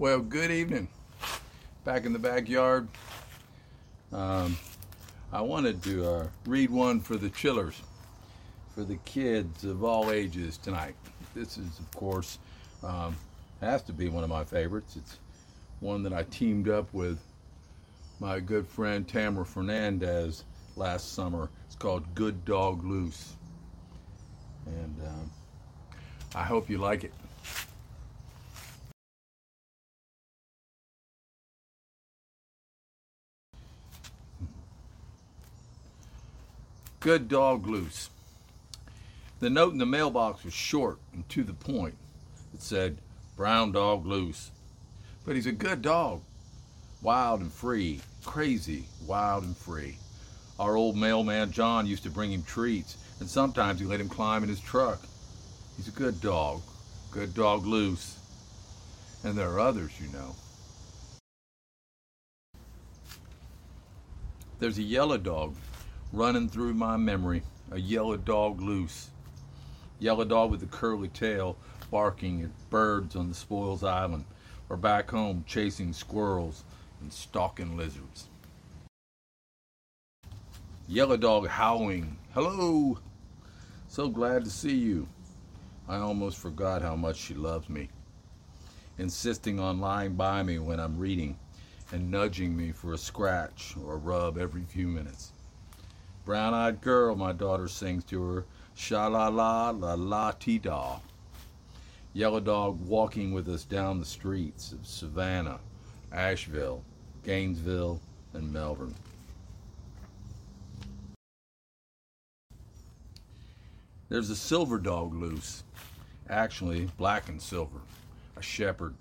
Well, good evening. Back in the backyard. Um, I wanted to uh, read one for the chillers, for the kids of all ages tonight. This is, of course, um, has to be one of my favorites. It's one that I teamed up with my good friend Tamara Fernandez last summer. It's called Good Dog Loose. And um, I hope you like it. Good dog loose. The note in the mailbox was short and to the point. It said, Brown dog loose. But he's a good dog. Wild and free. Crazy, wild and free. Our old mailman John used to bring him treats, and sometimes he let him climb in his truck. He's a good dog. Good dog loose. And there are others, you know. There's a yellow dog running through my memory, a yellow dog loose. Yellow dog with a curly tail barking at birds on the spoils island or back home chasing squirrels and stalking lizards. Yellow dog howling, hello! So glad to see you. I almost forgot how much she loves me, insisting on lying by me when I'm reading and nudging me for a scratch or a rub every few minutes. Brown eyed girl, my daughter sings to her, sha la la la la ti da. Yellow dog walking with us down the streets of Savannah, Asheville, Gainesville, and Melbourne. There's a silver dog loose, actually black and silver, a shepherd.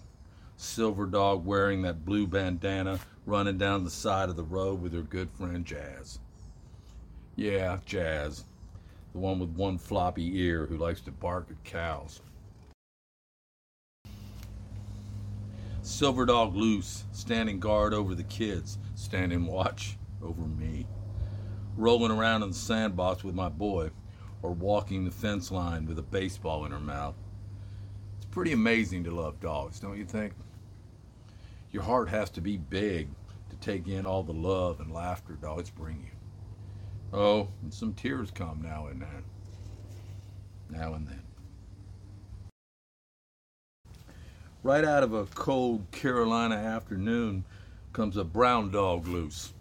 Silver dog wearing that blue bandana running down the side of the road with her good friend Jazz. Yeah, Jazz. The one with one floppy ear who likes to bark at cows. Silver Dog loose, standing guard over the kids, standing watch over me. Rolling around in the sandbox with my boy, or walking the fence line with a baseball in her mouth. It's pretty amazing to love dogs, don't you think? Your heart has to be big to take in all the love and laughter dogs bring you. Oh, and some tears come now and then. Now and then. Right out of a cold Carolina afternoon comes a brown dog loose.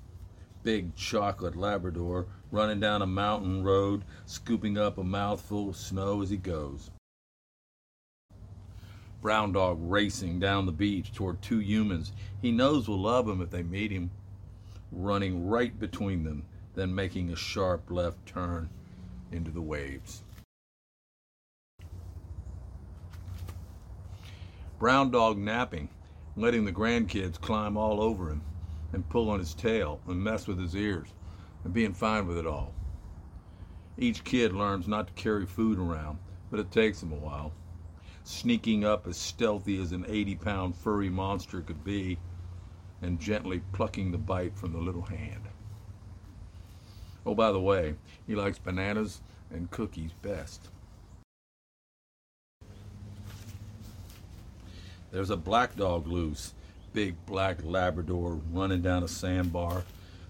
Big chocolate Labrador running down a mountain road, scooping up a mouthful of snow as he goes. Brown dog racing down the beach toward two humans he knows will love him if they meet him, running right between them then making a sharp left turn into the waves. Brown dog napping, letting the grandkids climb all over him and pull on his tail and mess with his ears and being fine with it all. Each kid learns not to carry food around, but it takes them a while. Sneaking up as stealthy as an 80 pound furry monster could be and gently plucking the bite from the little hand. Oh, by the way, he likes bananas and cookies best. There's a black dog loose, big black Labrador running down a sandbar,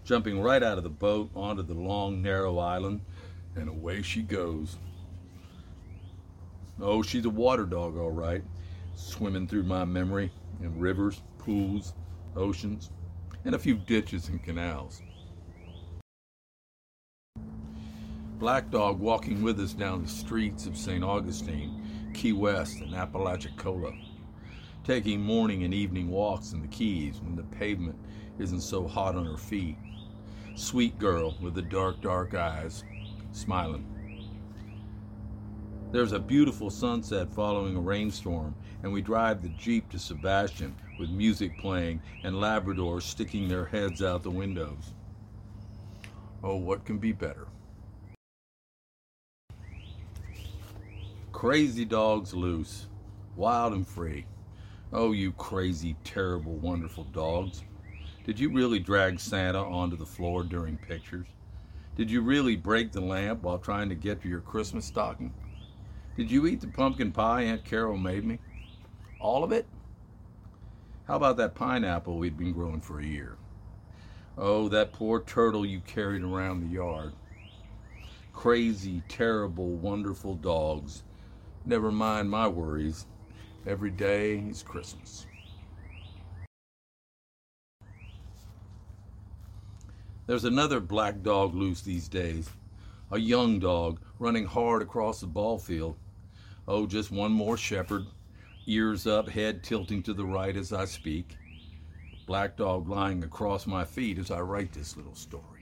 jumping right out of the boat onto the long, narrow island, and away she goes. Oh, she's a water dog, all right, swimming through my memory in rivers, pools, oceans, and a few ditches and canals. Black Dog walking with us down the streets of St. Augustine, Key West, and Apalachicola, taking morning and evening walks in the Keys when the pavement isn't so hot on her feet. Sweet girl with the dark, dark eyes, smiling. There's a beautiful sunset following a rainstorm, and we drive the Jeep to Sebastian with music playing and Labradors sticking their heads out the windows. Oh, what can be better? Crazy dogs loose, wild and free. Oh, you crazy, terrible, wonderful dogs. Did you really drag Santa onto the floor during pictures? Did you really break the lamp while trying to get to your Christmas stocking? Did you eat the pumpkin pie Aunt Carol made me? All of it? How about that pineapple we'd been growing for a year? Oh, that poor turtle you carried around the yard. Crazy, terrible, wonderful dogs. Never mind my worries. Every day is Christmas. There's another black dog loose these days. A young dog running hard across the ball field. Oh, just one more shepherd. Ears up, head tilting to the right as I speak. Black dog lying across my feet as I write this little story.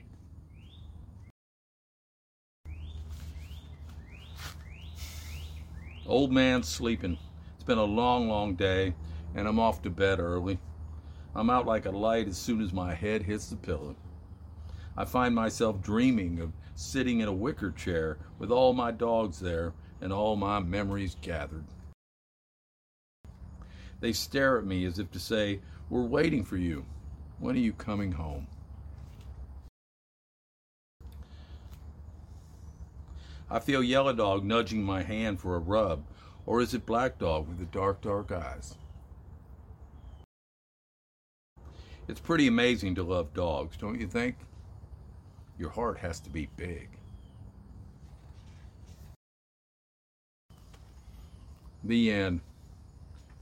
Old man's sleeping. It's been a long, long day, and I'm off to bed early. I'm out like a light as soon as my head hits the pillow. I find myself dreaming of sitting in a wicker chair with all my dogs there and all my memories gathered. They stare at me as if to say, We're waiting for you. When are you coming home? I feel Yellow Dog nudging my hand for a rub, or is it Black Dog with the dark, dark eyes? It's pretty amazing to love dogs, don't you think? Your heart has to be big. The end.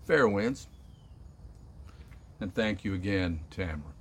Fair winds. And thank you again, Tamara.